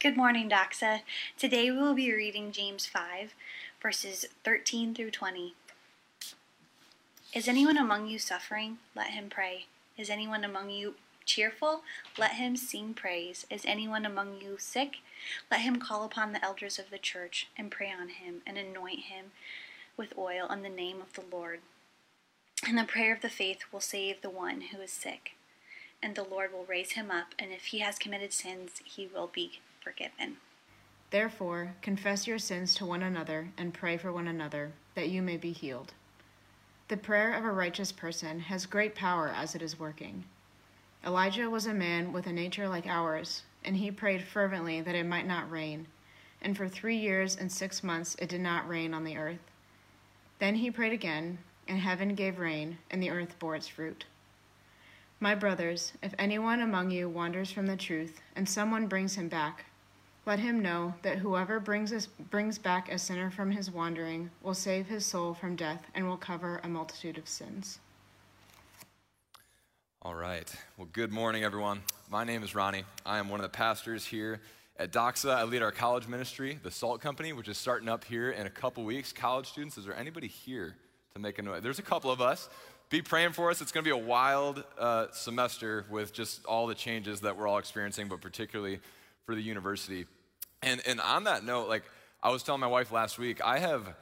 Good morning, Doxa. Today we will be reading James 5, verses 13 through 20. Is anyone among you suffering? Let him pray. Is anyone among you cheerful? Let him sing praise. Is anyone among you sick? Let him call upon the elders of the church and pray on him and anoint him with oil in the name of the Lord. And the prayer of the faith will save the one who is sick, and the Lord will raise him up, and if he has committed sins, he will be forgiven. Therefore, confess your sins to one another and pray for one another, that you may be healed. The prayer of a righteous person has great power as it is working. Elijah was a man with a nature like ours, and he prayed fervently that it might not rain. And for three years and six months it did not rain on the earth. Then he prayed again, and heaven gave rain, and the earth bore its fruit. My brothers, if anyone among you wanders from the truth, and someone brings him back, let him know that whoever brings, us, brings back a sinner from his wandering will save his soul from death and will cover a multitude of sins. All right. Well, good morning, everyone. My name is Ronnie. I am one of the pastors here at Doxa. I lead our college ministry, the Salt Company, which is starting up here in a couple weeks. College students, is there anybody here to make a noise? There's a couple of us. Be praying for us. It's going to be a wild uh, semester with just all the changes that we're all experiencing, but particularly for the university. And, and on that note, like I was telling my wife last week, I have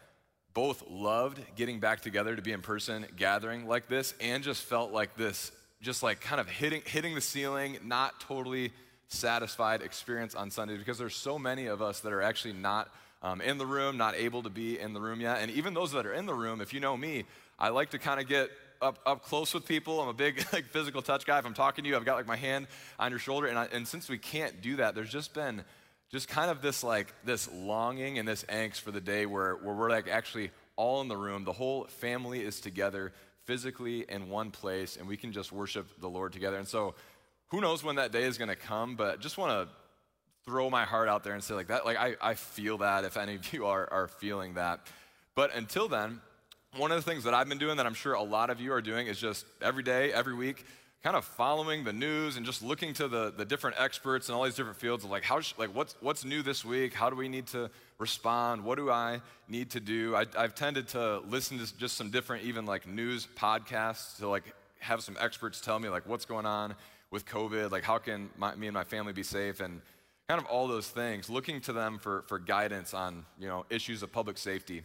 both loved getting back together to be in person, gathering like this, and just felt like this, just like kind of hitting, hitting the ceiling, not totally satisfied experience on Sundays because there's so many of us that are actually not um, in the room, not able to be in the room yet. And even those that are in the room, if you know me, I like to kind of get up, up close with people. I'm a big like physical touch guy. If I'm talking to you, I've got like my hand on your shoulder. And, I, and since we can't do that, there's just been just kind of this like this longing and this angst for the day where, where we're like actually all in the room. The whole family is together physically in one place and we can just worship the Lord together. And so who knows when that day is going to come, but just want to throw my heart out there and say like that, like I, I feel that if any of you are, are feeling that. But until then, one of the things that I've been doing that I'm sure a lot of you are doing is just every day, every week, kind of following the news and just looking to the, the different experts and all these different fields of like how like what's what's new this week? How do we need to respond? What do i need to do? I, i've tended to listen to just some different even like news podcasts to like have some experts tell me like what's going on with covid like how can my, me and my family be safe and kind of all those things looking to them for for guidance on you know issues of public safety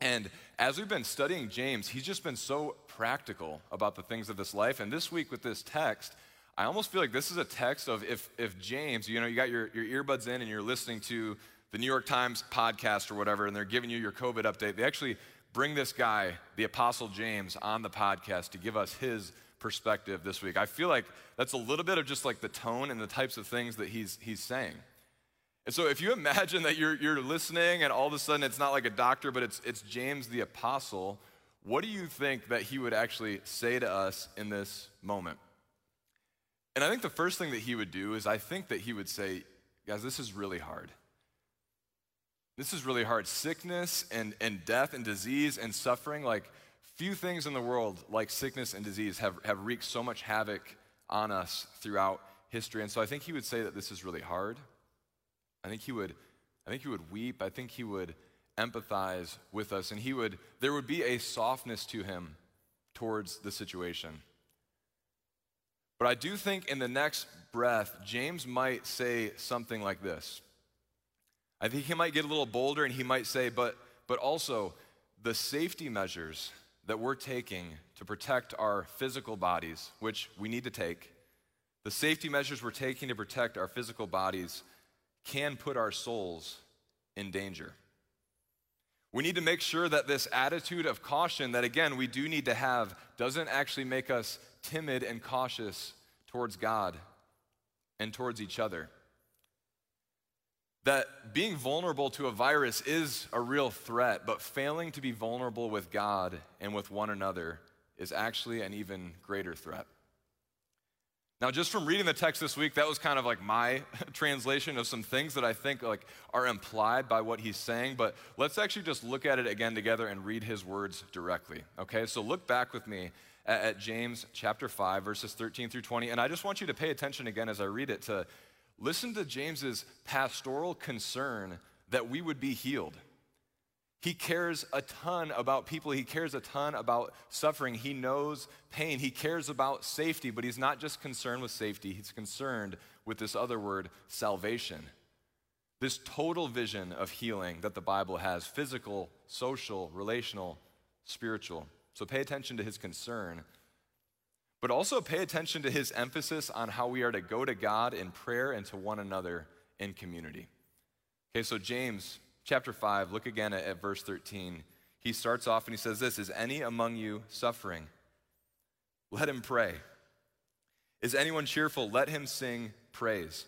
and as we've been studying James, he's just been so practical about the things of this life. And this week with this text, I almost feel like this is a text of if, if James, you know, you got your, your earbuds in and you're listening to the New York Times podcast or whatever, and they're giving you your COVID update, they actually bring this guy, the Apostle James, on the podcast to give us his perspective this week. I feel like that's a little bit of just like the tone and the types of things that he's, he's saying. And so if you imagine that you're, you're listening and all of a sudden it's not like a doctor, but it's, it's James the apostle, what do you think that he would actually say to us in this moment? And I think the first thing that he would do is I think that he would say, guys, this is really hard. This is really hard. Sickness and, and death and disease and suffering, like few things in the world like sickness and disease have, have wreaked so much havoc on us throughout history. And so I think he would say that this is really hard. I think he would, I think he would weep. I think he would empathize with us. And he would, there would be a softness to him towards the situation. But I do think in the next breath, James might say something like this. I think he might get a little bolder and he might say, but, but also the safety measures that we're taking to protect our physical bodies, which we need to take, the safety measures we're taking to protect our physical bodies can put our souls in danger. We need to make sure that this attitude of caution, that again, we do need to have, doesn't actually make us timid and cautious towards God and towards each other. That being vulnerable to a virus is a real threat, but failing to be vulnerable with God and with one another is actually an even greater threat. Now, just from reading the text this week, that was kind of like my translation of some things that I think like are implied by what he's saying. But let's actually just look at it again together and read his words directly. Okay, so look back with me at, at James chapter 5, verses 13 through 20. And I just want you to pay attention again as I read it to listen to James's pastoral concern that we would be healed. He cares a ton about people. He cares a ton about suffering. He knows pain. He cares about safety, but he's not just concerned with safety, he's concerned with this other word, salvation. This total vision of healing that the Bible has physical, social, relational, spiritual. So pay attention to his concern, but also pay attention to his emphasis on how we are to go to God in prayer and to one another in community. Okay, so James chapter 5, look again at, at verse 13. He starts off and he says this Is any among you suffering? Let him pray. Is anyone cheerful? Let him sing praise.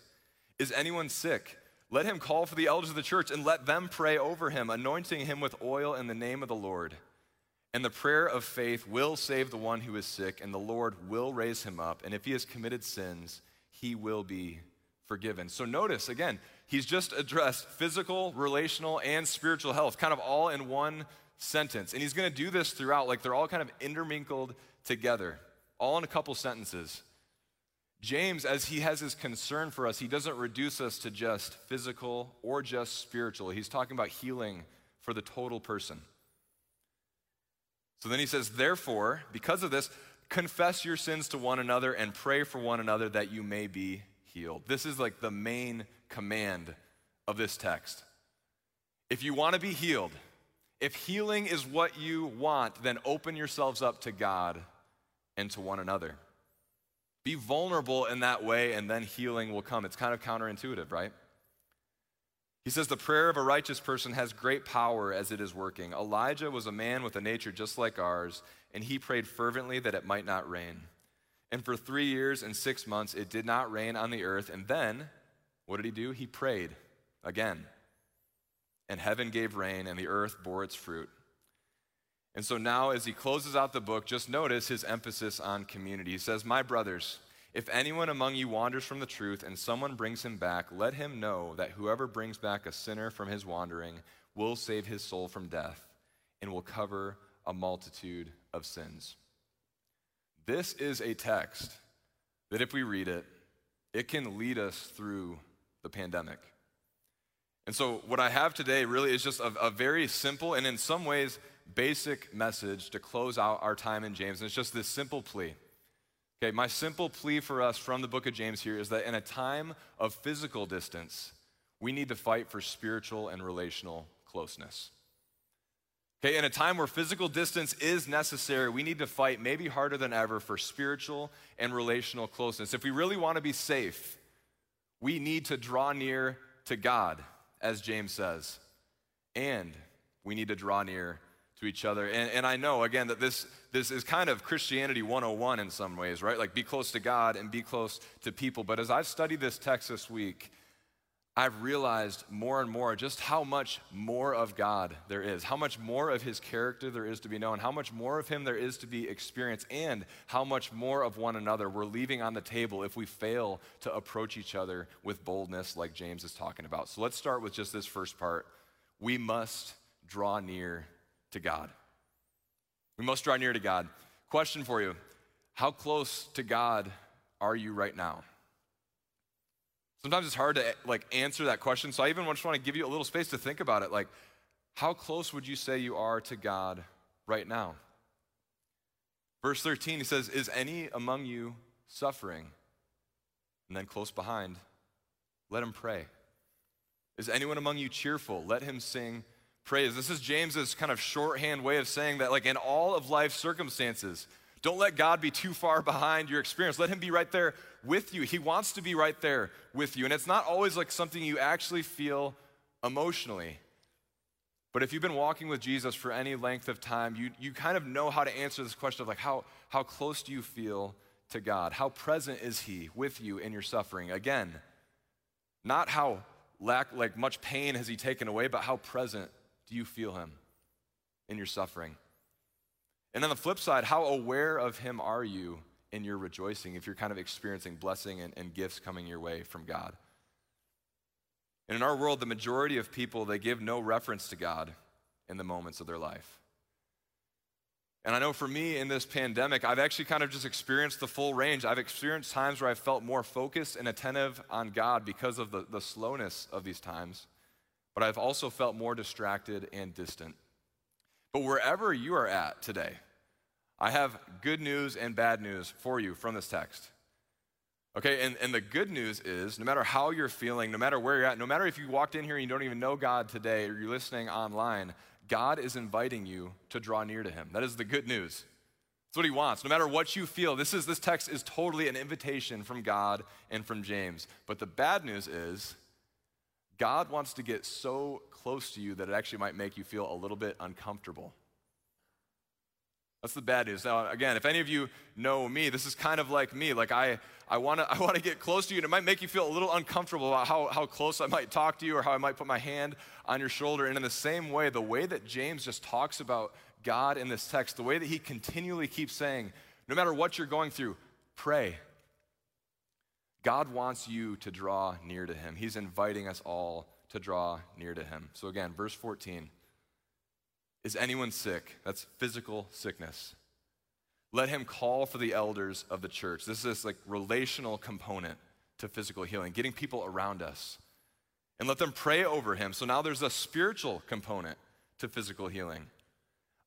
Is anyone sick? Let him call for the elders of the church and let them pray over him, anointing him with oil in the name of the Lord. And the prayer of faith will save the one who is sick, and the Lord will raise him up. And if he has committed sins, he will be forgiven. So notice again, he's just addressed physical, relational, and spiritual health, kind of all in one sentence. And he's going to do this throughout, like they're all kind of intermingled together, all in a couple sentences. James, as he has his concern for us, he doesn't reduce us to just physical or just spiritual. He's talking about healing for the total person. So then he says, Therefore, because of this, confess your sins to one another and pray for one another that you may be healed. This is like the main command of this text. If you want to be healed, if healing is what you want, then open yourselves up to God and to one another. Be vulnerable in that way, and then healing will come. It's kind of counterintuitive, right? He says, The prayer of a righteous person has great power as it is working. Elijah was a man with a nature just like ours, and he prayed fervently that it might not rain. And for three years and six months, it did not rain on the earth. And then, what did he do? He prayed again. And heaven gave rain, and the earth bore its fruit. And so now, as he closes out the book, just notice his emphasis on community. He says, My brothers, if anyone among you wanders from the truth and someone brings him back, let him know that whoever brings back a sinner from his wandering will save his soul from death and will cover a multitude of sins. This is a text that, if we read it, it can lead us through the pandemic. And so, what I have today really is just a, a very simple and, in some ways, basic message to close out our time in James. And it's just this simple plea. Okay, my simple plea for us from the book of James here is that in a time of physical distance, we need to fight for spiritual and relational closeness. Okay, in a time where physical distance is necessary, we need to fight maybe harder than ever for spiritual and relational closeness. If we really want to be safe, we need to draw near to God, as James says, and we need to draw near to each other. And, and I know, again, that this, this is kind of Christianity 101 in some ways, right? Like be close to God and be close to people. But as I've studied this text this week, I've realized more and more just how much more of God there is, how much more of his character there is to be known, how much more of him there is to be experienced, and how much more of one another we're leaving on the table if we fail to approach each other with boldness, like James is talking about. So let's start with just this first part. We must draw near to God. We must draw near to God. Question for you How close to God are you right now? Sometimes it's hard to like answer that question. So I even just want to give you a little space to think about it. Like, how close would you say you are to God right now? Verse 13, he says, Is any among you suffering? And then close behind, let him pray. Is anyone among you cheerful? Let him sing praise. This is James's kind of shorthand way of saying that, like in all of life's circumstances, don't let God be too far behind your experience. Let Him be right there with you. He wants to be right there with you. And it's not always like something you actually feel emotionally. But if you've been walking with Jesus for any length of time, you, you kind of know how to answer this question of like, how, how close do you feel to God? How present is He with you in your suffering? Again, not how lack, like much pain has He taken away, but how present do you feel him in your suffering? And on the flip side, how aware of him are you in your rejoicing if you're kind of experiencing blessing and, and gifts coming your way from God? And in our world, the majority of people, they give no reference to God in the moments of their life. And I know for me in this pandemic, I've actually kind of just experienced the full range. I've experienced times where I've felt more focused and attentive on God because of the, the slowness of these times, but I've also felt more distracted and distant. But wherever you are at today, I have good news and bad news for you from this text. Okay, and, and the good news is no matter how you're feeling, no matter where you're at, no matter if you walked in here and you don't even know God today or you're listening online, God is inviting you to draw near to him. That is the good news. That's what he wants. No matter what you feel, this is this text is totally an invitation from God and from James. But the bad news is God wants to get so close to you that it actually might make you feel a little bit uncomfortable. That's the bad news. Now, again, if any of you know me, this is kind of like me. Like I, I want to I wanna get close to you, and it might make you feel a little uncomfortable about how, how close I might talk to you or how I might put my hand on your shoulder. And in the same way, the way that James just talks about God in this text, the way that he continually keeps saying, no matter what you're going through, pray. God wants you to draw near to him. He's inviting us all to draw near to him. So again, verse 14. Is anyone sick? That's physical sickness. Let him call for the elders of the church. This is like relational component to physical healing, getting people around us. And let them pray over him. So now there's a spiritual component to physical healing.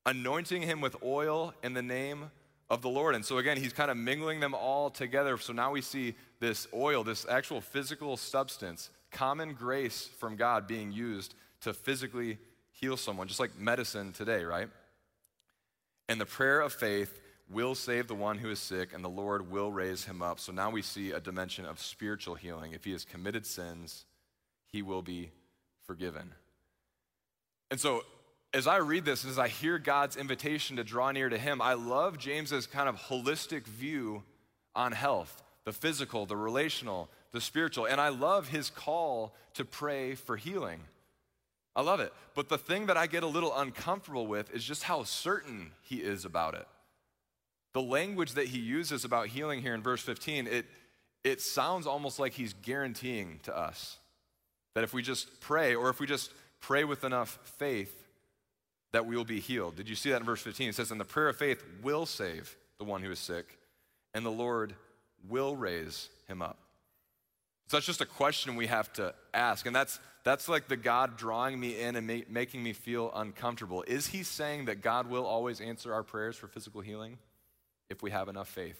Anointing him with oil in the name of the Lord. And so again, he's kind of mingling them all together. So now we see this oil, this actual physical substance, common grace from God being used to physically heal someone, just like medicine today, right? And the prayer of faith will save the one who is sick, and the Lord will raise him up. So now we see a dimension of spiritual healing. If he has committed sins, he will be forgiven. And so, as I read this, as I hear God's invitation to draw near to him, I love James's kind of holistic view on health the physical, the relational, the spiritual. And I love his call to pray for healing. I love it. But the thing that I get a little uncomfortable with is just how certain he is about it. The language that he uses about healing here in verse 15, it, it sounds almost like he's guaranteeing to us that if we just pray, or if we just pray with enough faith, that we will be healed. Did you see that in verse 15? It says, And the prayer of faith will save the one who is sick, and the Lord will raise him up. So that's just a question we have to ask. And that's, that's like the God drawing me in and ma- making me feel uncomfortable. Is he saying that God will always answer our prayers for physical healing if we have enough faith?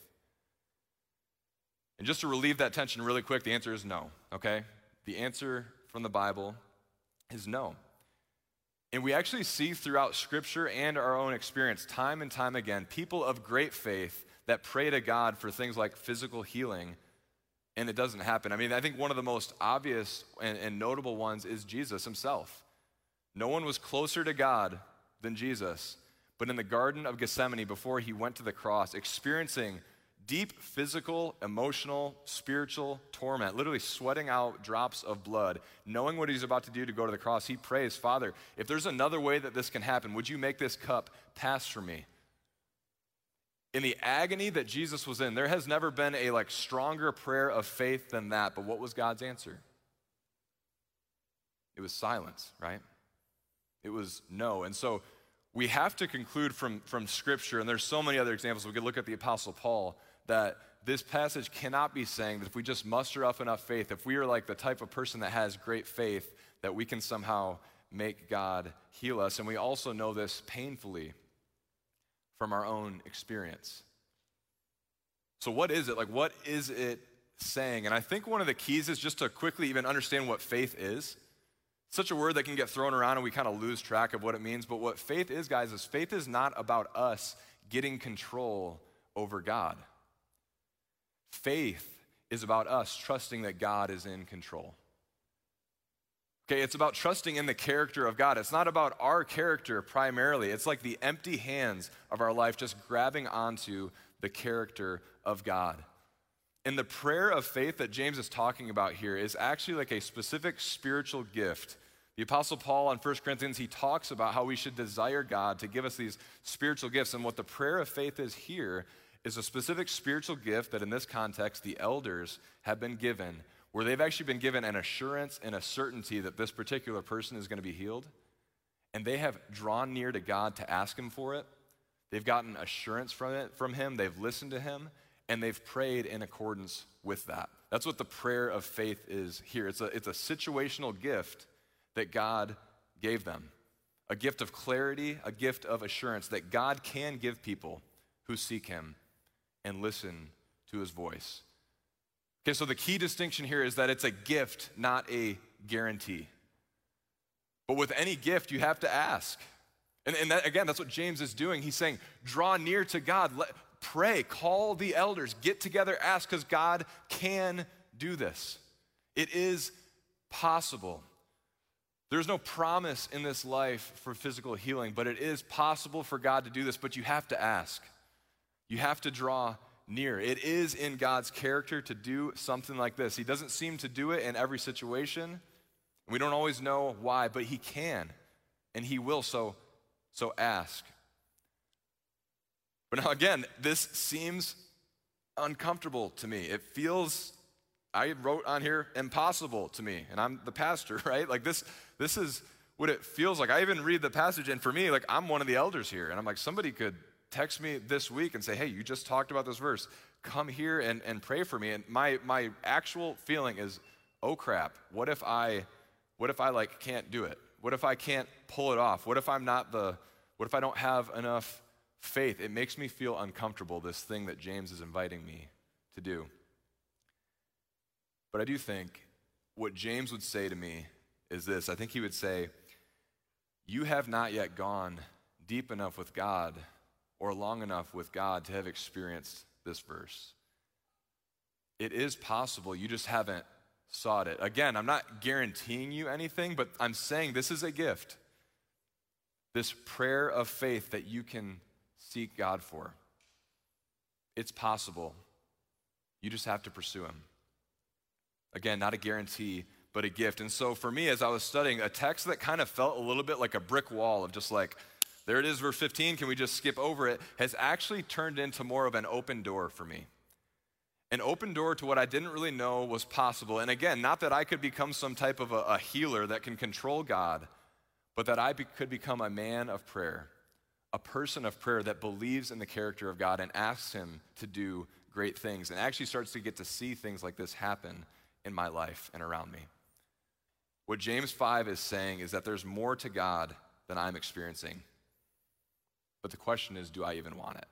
And just to relieve that tension really quick, the answer is no, okay? The answer from the Bible is no. And we actually see throughout Scripture and our own experience, time and time again, people of great faith that pray to God for things like physical healing and it doesn't happen. I mean, I think one of the most obvious and, and, notable ones is Jesus himself. No one was closer to God than Jesus, but in the Garden of Gethsemane, before he went to the cross, experiencing deep physical, emotional, spiritual torment, literally sweating out drops of blood, knowing what he's about to do to go to the cross, he prays, Father, if there's another way that this can happen, would you make this cup pass from me? In the agony that Jesus was in, there has never been a like stronger prayer of faith than that. But what was God's answer? It was silence, right? It was no. And so we have to conclude from, from Scripture, and there's so many other examples. We could look at the Apostle Paul, that this passage cannot be saying that if we just muster up enough faith, if we are like the type of person that has great faith, that we can somehow make God heal us. And we also know this painfully from our own experience. So, what is it? Like, what is it saying? And I think one of the keys is just to quickly even understand what faith is. such a word that can get thrown around and we kind of lose track of what it means. But what faith is, guys, is faith is not about us getting control over God. Faith is about us trusting that God is in control. Okay, it's about trusting in the character of God. It's not about our character primarily. It's like the empty hands of our life just grabbing onto the character of God. And the prayer of faith that James is talking about here is actually like a specific spiritual gift. The Apostle Paul in 1 Corinthians, he talks about how we should desire God to give us these spiritual gifts. And what the prayer of faith is here is a specific spiritual gift that in this context the elders have been given where they've actually been given an assurance and a certainty that this particular person is going to be healed, and they have drawn near to God to ask Him for it, They've gotten assurance from it from him, they've listened to him, and they've prayed in accordance with that. That's what the prayer of faith is here. It's a, it's a situational gift that God gave them a gift of clarity, a gift of assurance that God can give people who seek Him and listen to His voice. Okay, so the key distinction here is that it's a gift, not a guarantee. But with any gift, you have to ask. And, and that, again, that's what James is doing. He's saying, draw near to God, let, pray, call the elders, get together, ask, because God can do this. It is possible. There's no promise in this life for physical healing, but it is possible for God to do this, but you have to ask. You have to draw near. It is in God's character to do something like this. He doesn't seem to do it in every situation. We don't always know why, but He can and He will, so, so ask. But now, again, this seems uncomfortable to me. It feels, I wrote on here, impossible to me, and I'm the pastor, right? Like this, this is what it feels like. I even read the passage, and for me, like I'm one of the elders here, and I'm like, somebody could text me this week and say, hey, you just talked about this verse. Come here and, and pray for me. And my, my actual feeling is, oh crap, what if I, what if I like can't do it? What if I can't pull it off? What if I'm not the, what if I don't have enough faith? It makes me feel uncomfortable, this thing that James is inviting me to do. But I do think what James would say to me is this I think he would say, You have not yet gone deep enough with God or long enough with God to have experienced this verse. It is possible, you just haven't sought it. Again, I'm not guaranteeing you anything, but I'm saying this is a gift. This prayer of faith that you can seek God for. It's possible. You just have to pursue Him. Again, not a guarantee, but a gift. And so for me, as I was studying, a text that kind of felt a little bit like a brick wall of just like, there it is, verse 15. Can we just skip over it? Has actually turned into more of an open door for me. An open door to what I didn't really know was possible. And again, not that I could become some type of a, a healer that can control God, but that I be, could become a man of prayer, a person of prayer that believes in the character of God and asks Him to do great things and actually starts to get to see things like this happen in my life and around me. What James 5 is saying is that there's more to God than I'm experiencing. But the question is, do I even want it?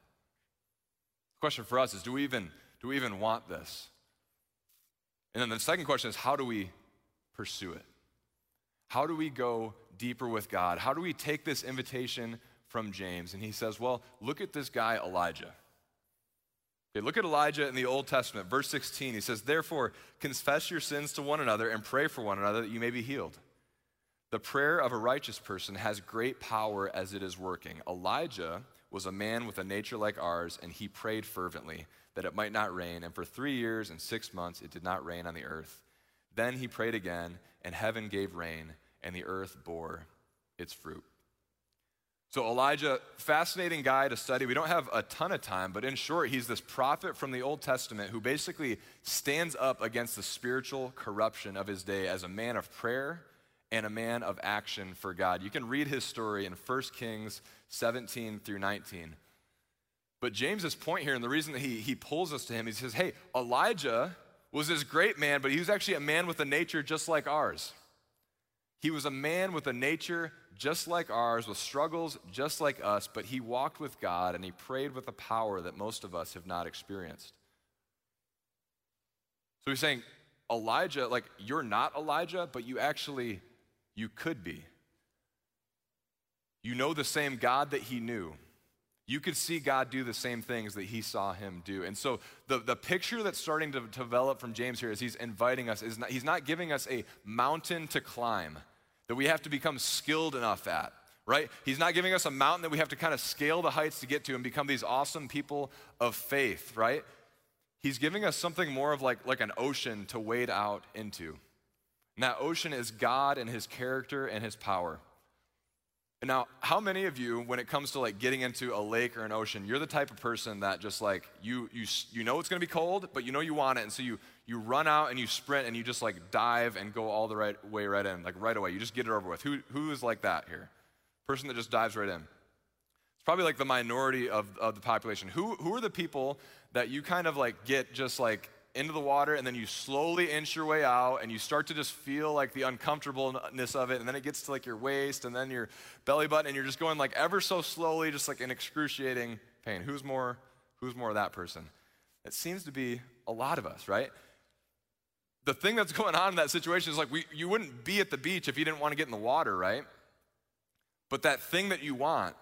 The question for us is, do we even, do we even want this? And then the second question is, how do we pursue it? How do we go deeper with God? How do we take this invitation from James? And he says, well, look at this guy, Elijah. Okay, look at Elijah in the Old Testament, verse 16. He says, Therefore, confess your sins to one another and pray for one another that you may be healed. The prayer of a righteous person has great power as it is working. Elijah was a man with a nature like ours, and he prayed fervently that it might not rain. And for three years and six months, it did not rain on the earth. Then he prayed again, and heaven gave rain, and the earth bore its fruit. So, Elijah, fascinating guy to study. We don't have a ton of time, but in short, he's this prophet from the Old Testament who basically stands up against the spiritual corruption of his day as a man of prayer and a man of action for God. You can read his story in 1 Kings 17 through 19. But James's point here, and the reason that he, he pulls us to him, he says, hey, Elijah was this great man, but he was actually a man with a nature just like ours. He was a man with a nature just like ours, with struggles just like us, but he walked with God and he prayed with a power that most of us have not experienced. So he's saying, Elijah, like, you're not Elijah, but you actually you could be. You know the same God that he knew. You could see God do the same things that he saw him do. And so the, the picture that's starting to, develop from James here is he's inviting us, is not, he's not giving us a mountain to climb that we have to become skilled enough at, right? He's not giving us a mountain that we have to kind of scale the heights to get to and become these awesome people of faith, right? He's giving us something more of like, like an ocean to wade out into. And that ocean is God and his character and his power. And now, how many of you, when it comes to like getting into a lake or an ocean, you're the type of person that just like you you you know it's going to be cold, but you know you want it, and so you you run out and you sprint and you just like dive and go all the right way right in, like right away. You just get it over with. Who who is like that here? Person that just dives right in. It's probably like the minority of, of the population. Who, who are the people that you kind of like get just like into the water and then you slowly inch your way out and you start to just feel like the uncomfortableness of it and then it gets to like your waist and then your belly button and you're just going like ever so slowly just like in excruciating pain. Who's more who's more of that person? It seems to be a lot of us right? The thing that's going on in that situation is like we, you wouldn't be at the beach if you didn't want to get in the water right? But that thing that you want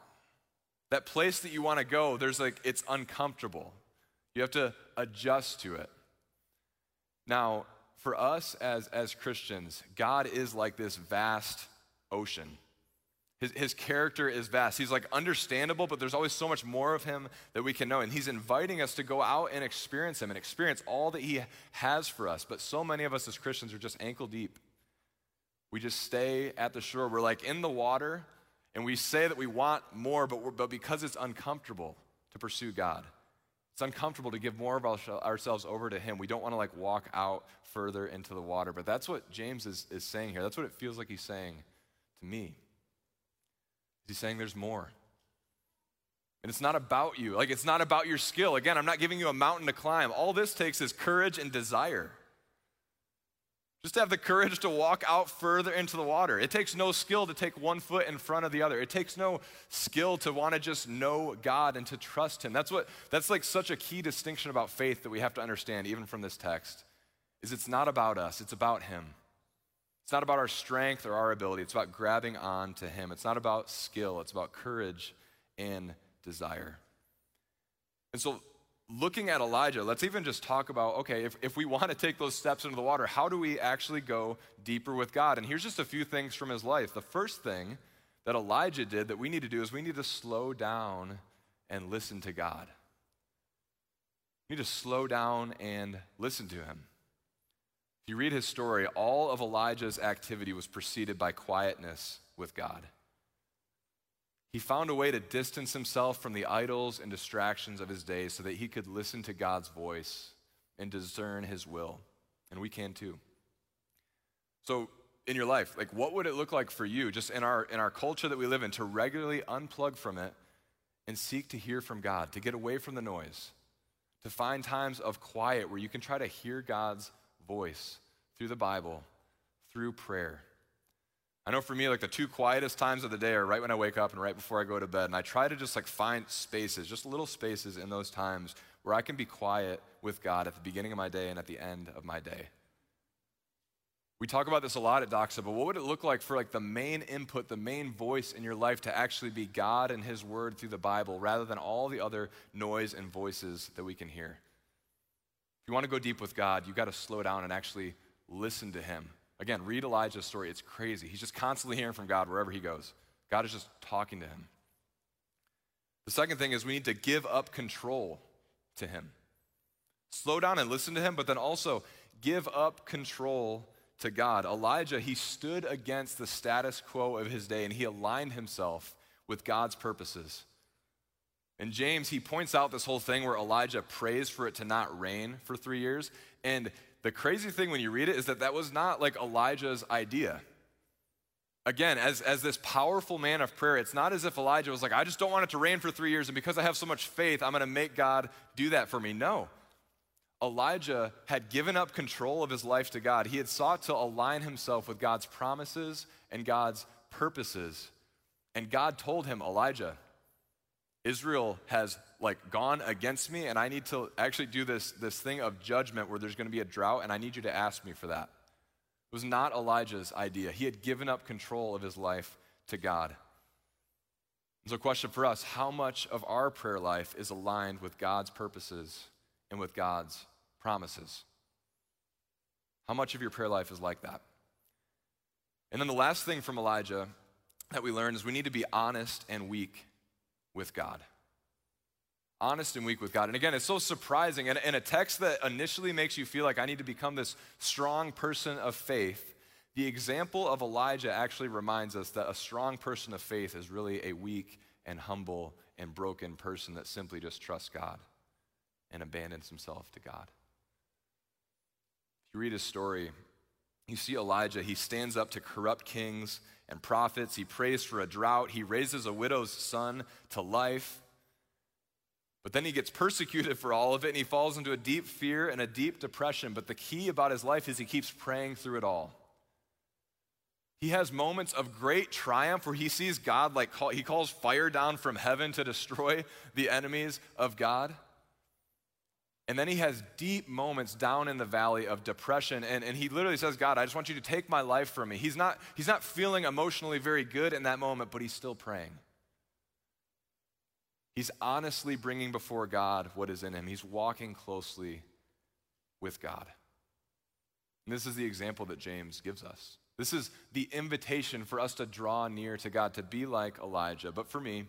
that place that you want to go there's like it's uncomfortable. You have to adjust to it now, for us as, as Christians, God is like this vast ocean. His, his character is vast. He's like understandable, but there's always so much more of him that we can know. And he's inviting us to go out and experience him and experience all that he has for us. But so many of us as Christians are just ankle deep. We just stay at the shore. We're like in the water, and we say that we want more, but, but because it's uncomfortable to pursue God, it's uncomfortable to give more of ourselves over to Him. We don't want to like walk out further into the water. But that's what James is, is saying here. That's what it feels like he's saying to me. He's saying there's more. And it's not about you. Like, it's not about your skill. Again, I'm not giving you a mountain to climb. All this takes is courage and desire. Just to have the courage to walk out further into the water. It takes no skill to take one foot in front of the other. It takes no skill to want to just know God and to trust Him. That's what that's like such a key distinction about faith that we have to understand, even from this text, is it's not about us, it's about Him. It's not about our strength or our ability. It's about grabbing on to Him. It's not about skill, it's about courage and desire. And so looking at Elijah, let's even just talk about okay, if, if we want to take those steps into the water, how do we actually go deeper with God? And here's just a few things from his life. The first thing that Elijah did that we need to do is we need to slow down and listen to God. We need to slow down and listen to him. If you read his story, all of Elijah's activity was preceded by quietness with God. He found a way to distance himself from the idols and distractions of his day so that he could listen to God's voice and discern his will. And we can too. So, in your life, like what would it look like for you, just in our, in our culture that we live in, to regularly unplug from it and seek to hear from God, to get away from the noise, to find times of quiet where you can try to hear God's voice through the Bible, through prayer? I know for me, like the two quietest times of the day are right when I wake up and right before I go to bed. And I try to just like find spaces, just little spaces in those times where I can be quiet with God at the beginning of my day and at the end of my day. We talk about this a lot at Doxa, but what would it look like for like the main input, the main voice in your life to actually be God and His Word through the Bible rather than all the other noise and voices that we can hear? If you want to go deep with God, you've got to slow down and actually listen to Him. Again, read Elijah's story. It's crazy. He's just constantly hearing from God wherever he goes. God is just talking to him. The second thing is we need to give up control to him. Slow down and listen to him, but then also give up control to God. Elijah, he stood against the status quo of his day and he aligned himself with God's purposes. And James, he points out this whole thing where Elijah prays for it to not rain for three years. And the crazy thing when you read it is that that was not like Elijah's idea. Again, as, as this powerful man of prayer, it's not as if Elijah was like, I just don't want it to rain for three years, and because I have so much faith, I'm going to make God do that for me. No. Elijah had given up control of his life to God. He had sought to align himself with God's promises and God's purposes. And God told him, Elijah, Israel has like gone against me and I need to actually do this, this thing of judgment where there's going to be a drought and I need you to ask me for that. It was not Elijah's idea. He had given up control of his life to God. So, question for us how much of our prayer life is aligned with God's purposes and with God's promises? How much of your prayer life is like that? And then the last thing from Elijah that we learn is we need to be honest and weak with God. Honest and weak with God. And again, it's so surprising. And in a text that initially makes you feel like I need to become this strong person of faith, the example of Elijah actually reminds us that a strong person of faith is really a weak and humble and broken person that simply just trusts God and abandons himself to God. If you read his story, you see Elijah, he stands up to corrupt kings and prophets. He prays for a drought. He raises a widow's son to life. But then he gets persecuted for all of it and he falls into a deep fear and a deep depression. But the key about his life is he keeps praying through it all. He has moments of great triumph where he sees God like he calls fire down from heaven to destroy the enemies of God. And then he has deep moments down in the valley of depression. And, and he literally says, God, I just want you to take my life from me. He's not, he's not feeling emotionally very good in that moment, but he's still praying. He's honestly bringing before God what is in him. He's walking closely with God. And this is the example that James gives us. This is the invitation for us to draw near to God, to be like Elijah. But for me,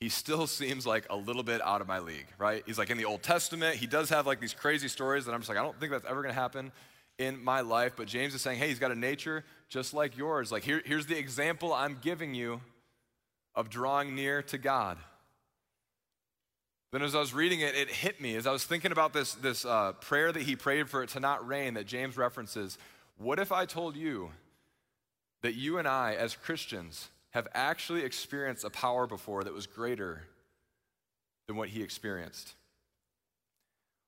he still seems like a little bit out of my league, right? He's like in the Old Testament. He does have like these crazy stories that I'm just like, I don't think that's ever going to happen in my life. But James is saying, hey, he's got a nature just like yours. Like, here, here's the example I'm giving you of drawing near to God. Then, as I was reading it, it hit me. As I was thinking about this, this uh, prayer that he prayed for it to not rain that James references, what if I told you that you and I, as Christians, have actually experienced a power before that was greater than what he experienced.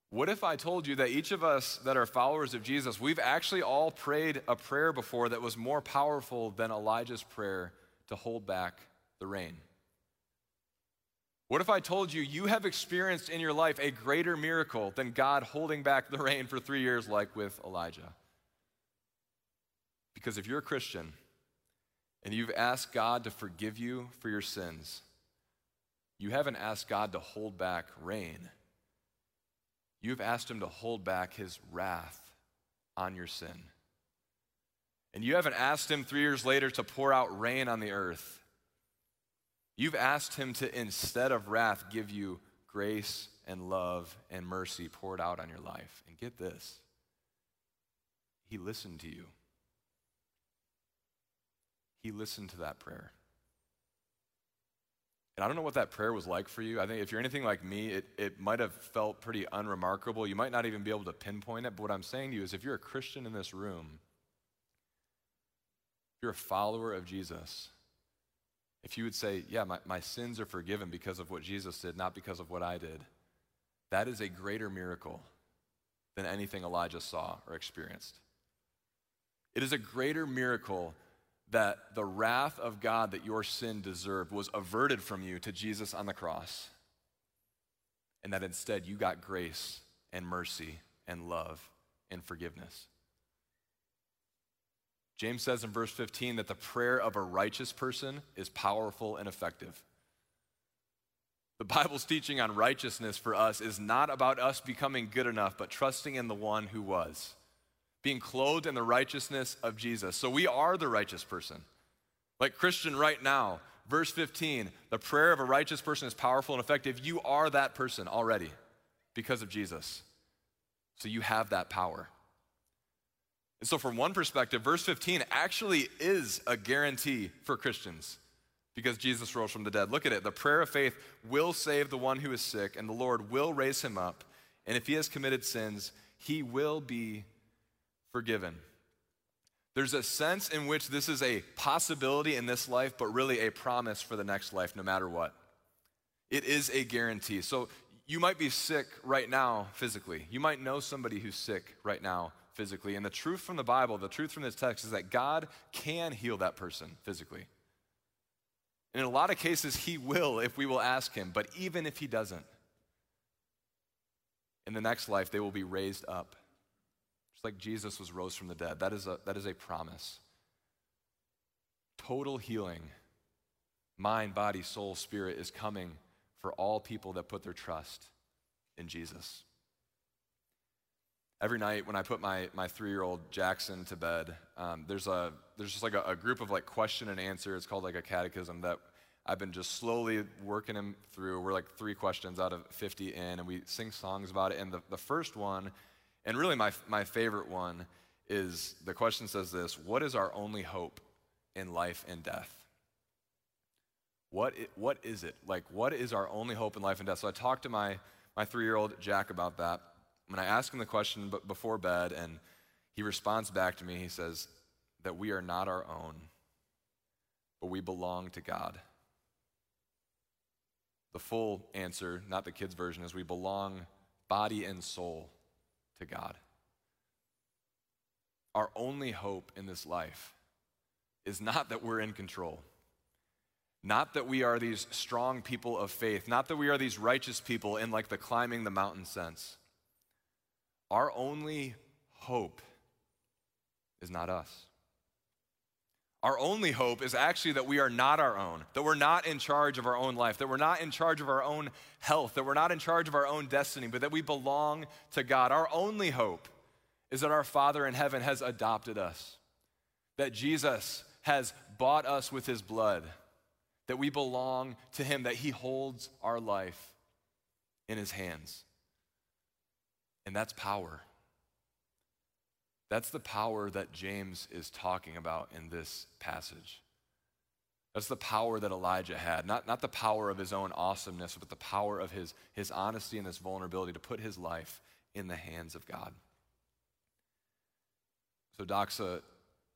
What if I told you that each of us that are followers of Jesus, we've actually all prayed a prayer before that was more powerful than Elijah's prayer to hold back the rain? What if I told you you have experienced in your life a greater miracle than God holding back the rain for three years, like with Elijah? Because if you're a Christian, and you've asked God to forgive you for your sins, you haven't asked God to hold back rain. You've asked Him to hold back His wrath on your sin. And you haven't asked Him three years later to pour out rain on the earth. You've asked Him to, instead of wrath, give you grace and love and mercy poured out on your life. And get this He listened to you. He listened to that prayer. And I don't know what that prayer was like for you. I think if you're anything like me, it, it might have felt pretty unremarkable. You might not even be able to pinpoint it. But what I'm saying to you is if you're a Christian in this room, if you're a follower of Jesus, if you would say, Yeah, my, my sins are forgiven because of what Jesus did, not because of what I did, that is a greater miracle than anything Elijah saw or experienced. It is a greater miracle that the wrath of God that your sin deserved was averted from you to Jesus on the cross, and that instead you got grace and mercy and love and forgiveness. James says in verse 15 that the prayer of a righteous person is powerful and effective. The Bible's teaching on righteousness for us is not about us becoming good enough, but trusting in the one who was being clothed in the righteousness of Jesus. So we are the righteous person. Like Christian right now, verse 15, the prayer of a righteous person is powerful and effective. You are that person already because of Jesus. So you have that power. And so, from one perspective, verse 15 actually is a guarantee for Christians because Jesus rose from the dead. Look at it. The prayer of faith will save the one who is sick, and the Lord will raise him up. And if he has committed sins, he will be forgiven. There's a sense in which this is a possibility in this life, but really a promise for the next life, no matter what. It is a guarantee. So you might be sick right now physically. You might know somebody who's sick right now physically. And the truth from the Bible, the truth from this text is that God can heal that person physically. And in a lot of cases, He will if we will ask Him. But even if He doesn't, in the next life, they will be raised up just like Jesus was rose from the dead. That is a, that is a promise. Total healing, mind, body, soul, spirit, is coming for all people that put their trust in Jesus. Every night when I put my, my three year old Jackson to bed, um, there's, a, there's just like a, a group of like question and answer. It's called like a catechism that I've been just slowly working him through. We're like three questions out of 50 in, and we sing songs about it. And the, the first one and really, my, my favorite one is the question says this What is our only hope in life and death? What, what is it? Like, what is our only hope in life and death? So I talked to my, my three year old Jack about that. When I ask him the question before bed, and he responds back to me, he says, That we are not our own, but we belong to God. The full answer, not the kids' version, is we belong body and soul to God. Our only hope in this life is not that we're in control, not that we are these strong people of faith, not that we are these righteous people in like the climbing the mountain sense. Our only hope is not us. Our only hope is actually that we are not our own, that we're not in charge of our own life, that we're not in charge of our own health, that we're not in charge of our own destiny, but that we belong to God. Our only hope is that our Father in heaven has adopted us, that Jesus has bought us with his blood, that we belong to him, that he holds our life in his hands. And that's power. That's the power that James is talking about in this passage. That's the power that Elijah had. Not, not the power of his own awesomeness, but the power of his, his honesty and his vulnerability to put his life in the hands of God. So, Doxa,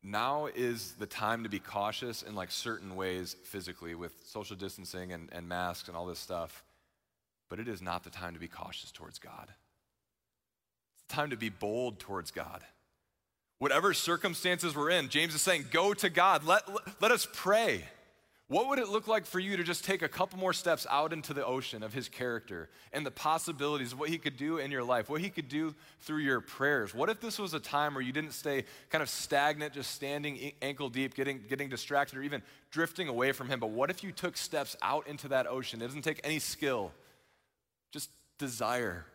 now is the time to be cautious in like certain ways physically with social distancing and, and masks and all this stuff. But it is not the time to be cautious towards God. It's the time to be bold towards God whatever circumstances we're in, James is saying, go to God. Let, let us pray. What would it look like for you to just take a couple more steps out into the ocean of his character and the possibilities of what he could do in your life, what he could do through your prayers? What if this was a time where you didn't stay kind of stagnant, just standing ankle deep, getting, getting distracted, or even drifting away from him? But what if you took steps out into that ocean? It doesn't take any skill, just desire,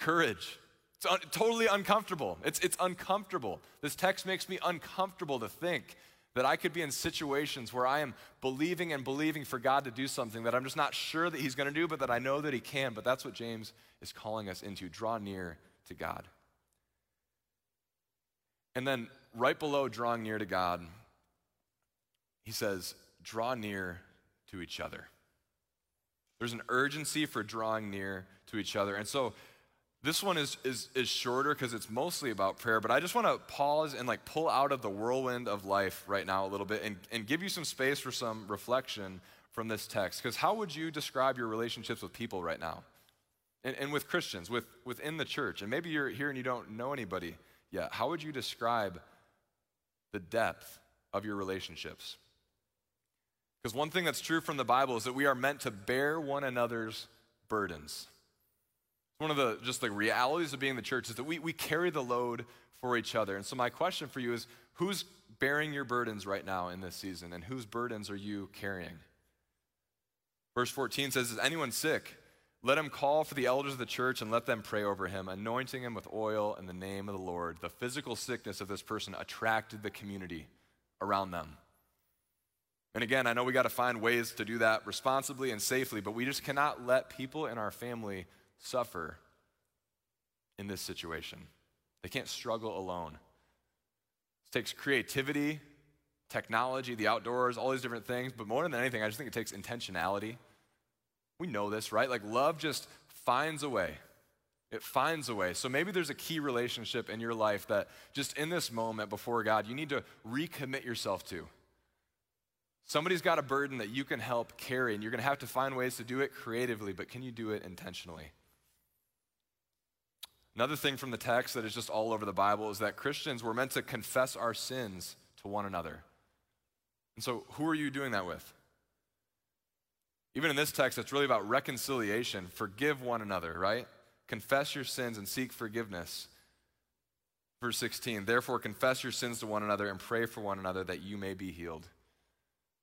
courage, it's un- totally uncomfortable. It's, it's uncomfortable. This text makes me uncomfortable to think that I could be in situations where I am believing and believing for God to do something that I'm just not sure that He's going to do, but that I know that He can. But that's what James is calling us into draw near to God. And then, right below drawing near to God, he says, draw near to each other. There's an urgency for drawing near to each other. And so, this one is, is, is shorter because it's mostly about prayer, but I just want to pause and like pull out of the whirlwind of life right now a little bit and, and give you some space for some reflection from this text. Because how would you describe your relationships with people right now? And, and with Christians, with, within the church? And maybe you're here and you don't know anybody yet. How would you describe the depth of your relationships? Because one thing that's true from the Bible is that we are meant to bear one another's burdens. One of the just the realities of being the church is that we, we carry the load for each other. And so my question for you is who's bearing your burdens right now in this season and whose burdens are you carrying? Verse 14 says, Is anyone sick? Let him call for the elders of the church and let them pray over him, anointing him with oil in the name of the Lord. The physical sickness of this person attracted the community around them. And again, I know we got to find ways to do that responsibly and safely, but we just cannot let people in our family suffer in this situation. They can't struggle alone. It takes creativity, technology, the outdoors, all these different things, but more than anything, I just think it takes intentionality. We know this, right? Like love just finds a way. It finds a way. So maybe there's a key relationship in your life that just in this moment before God, you need to recommit yourself to. Somebody's got a burden that you can help carry, and you're going to have to find ways to do it creatively, but can you do it intentionally? Another thing from the text that is just all over the Bible is that Christians were meant to confess our sins to one another. And so, who are you doing that with? Even in this text, it's really about reconciliation. Forgive one another, right? Confess your sins and seek forgiveness. Verse 16, therefore confess your sins to one another and pray for one another that you may be healed.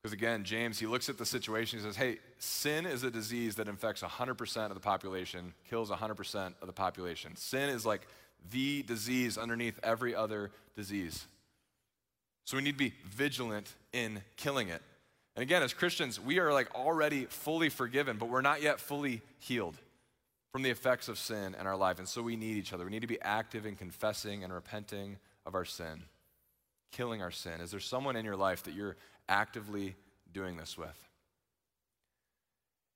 Because again, James, he looks at the situation, he says, hey, sin is a disease that infects 100% of the population, kills 100% of the population. Sin is like the disease underneath every other disease. So we need to be vigilant in killing it. And again, as Christians, we are like already fully forgiven, but we're not yet fully healed from the effects of sin in our life. And so we need each other. We need to be active in confessing and repenting of our sin, killing our sin. Is there someone in your life that you're actively doing this with.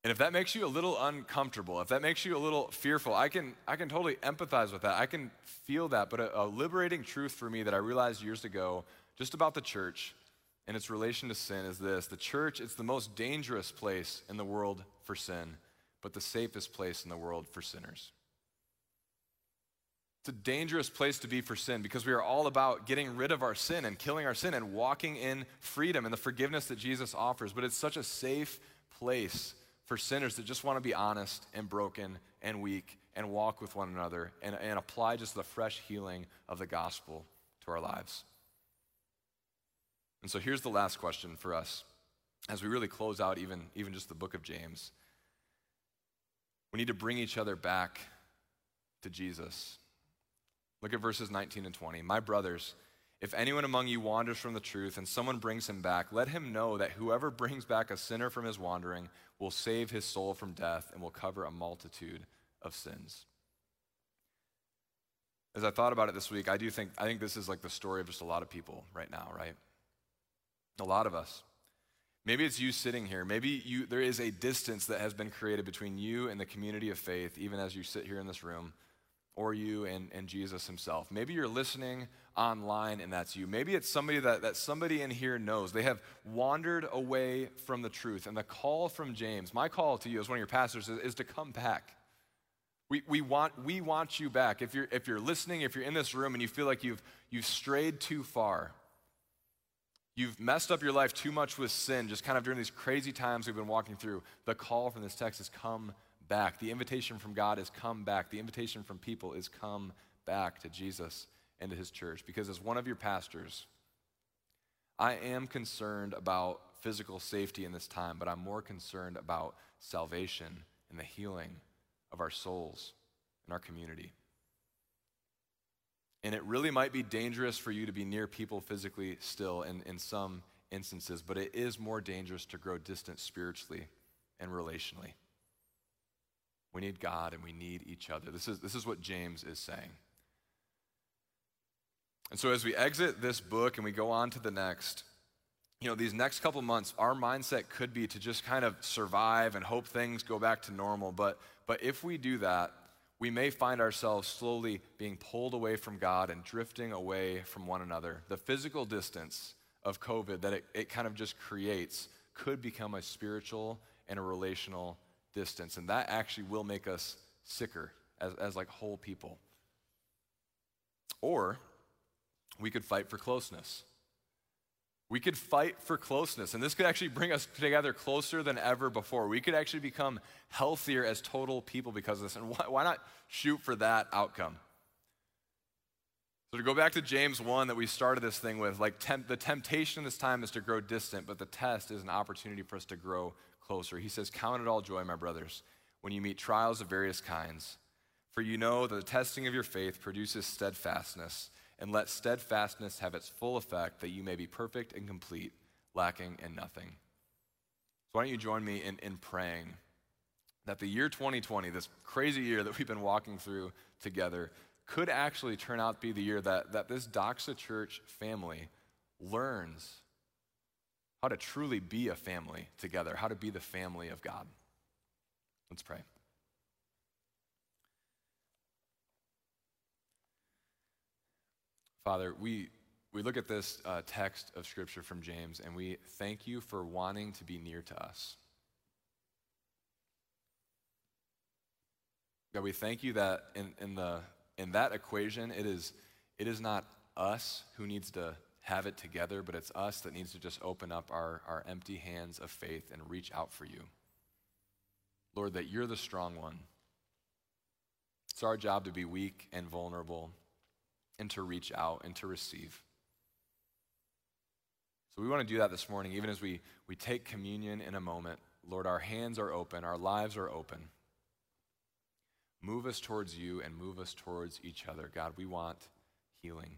And if that makes you a little uncomfortable, if that makes you a little fearful, I can, I can totally empathize with that. I can feel that. But a, a liberating truth for me that I realized years ago, just about the church, and its relation to sin is this the church, is the most dangerous place in the world for sin, but the safest place in the world for sinners. It's a dangerous place to be for sin because we are all about getting rid of our sin and killing our sin and walking in freedom and the forgiveness that Jesus offers. But it's such a safe place for sinners that just want to be honest and broken and weak and walk with one another and, and apply just the fresh healing of the gospel to our lives. And so here's the last question for us as we really close out even, even just the book of James. We need to bring each other back to Jesus. Look at verses 19 and 20. My brothers, if anyone among you wanders from the truth and someone brings him back, let him know that whoever brings back a sinner from his wandering will save his soul from death and will cover a multitude of sins. As I thought about it this week, I do think I think this is like the story of just a lot of people right now, right? A lot of us. Maybe it's you sitting here. Maybe you there is a distance that has been created between you and the community of faith even as you sit here in this room or you and, and Jesus himself. Maybe you're listening online and that's you. Maybe it's somebody that, that somebody in here knows. They have wandered away from the truth. And the call from James, my call to you as one of your pastors, is, is to come back. We, we, want, we want you back. If you're, if you're listening, if you're in this room and you feel like you've, you've strayed too far, you've messed up your life too much with sin, just kind of during these crazy times we've been walking through, the call from this text is come back. The invitation from God is come back. The invitation from people is come back to Jesus and to his church. Because as one of your pastors, I am concerned about physical safety in this time, but I'm more concerned about salvation and the healing of our souls and our community. And it really might be dangerous for you to be near people physically still in, in some instances, but it is more dangerous to grow distant spiritually and relationally. We need God and we need each other. This is, this is what James is saying. And so as we exit this book and we go on to the next, you know, these next couple months, our mindset could be to just kind of survive and hope things go back to normal. But, but if we do that, we may find ourselves slowly being pulled away from God and drifting away from one another. The physical distance of COVID that it, it kind of just creates could become a spiritual and a relational distance. And that actually will make us sicker as, as like whole people. Or we could fight for closeness. We could fight for closeness, and this could actually bring us together closer than ever before. We could actually become healthier as total people because of this. And why, why not shoot for that outcome? So, to go back to James 1 that we started this thing with, like temp- the temptation in this time is to grow distant, but the test is an opportunity for us to grow closer. He says, Count it all joy, my brothers, when you meet trials of various kinds, for you know that the testing of your faith produces steadfastness, and let steadfastness have its full effect, that you may be perfect and complete, lacking in nothing. So, why don't you join me in, in praying that the year 2020, this crazy year that we've been walking through together, could actually turn out to be the year that, that this Doxa Church family learns how to truly be a family together, how to be the family of God. Let's pray. Father, we, we look at this uh, text of Scripture from James and we thank you for wanting to be near to us. God, we thank you that in, in, the, in that equation, it is, it is not us who needs to have it together, but it's us that needs to just open up our, our empty hands of faith and reach out for you. Lord, that you're the strong one. It's our job to be weak and vulnerable and to reach out and to receive. So we want to do that this morning, even as we, we take communion in a moment. Lord, our hands are open, our lives are open. Move us towards you and move us towards each other. God, we want healing.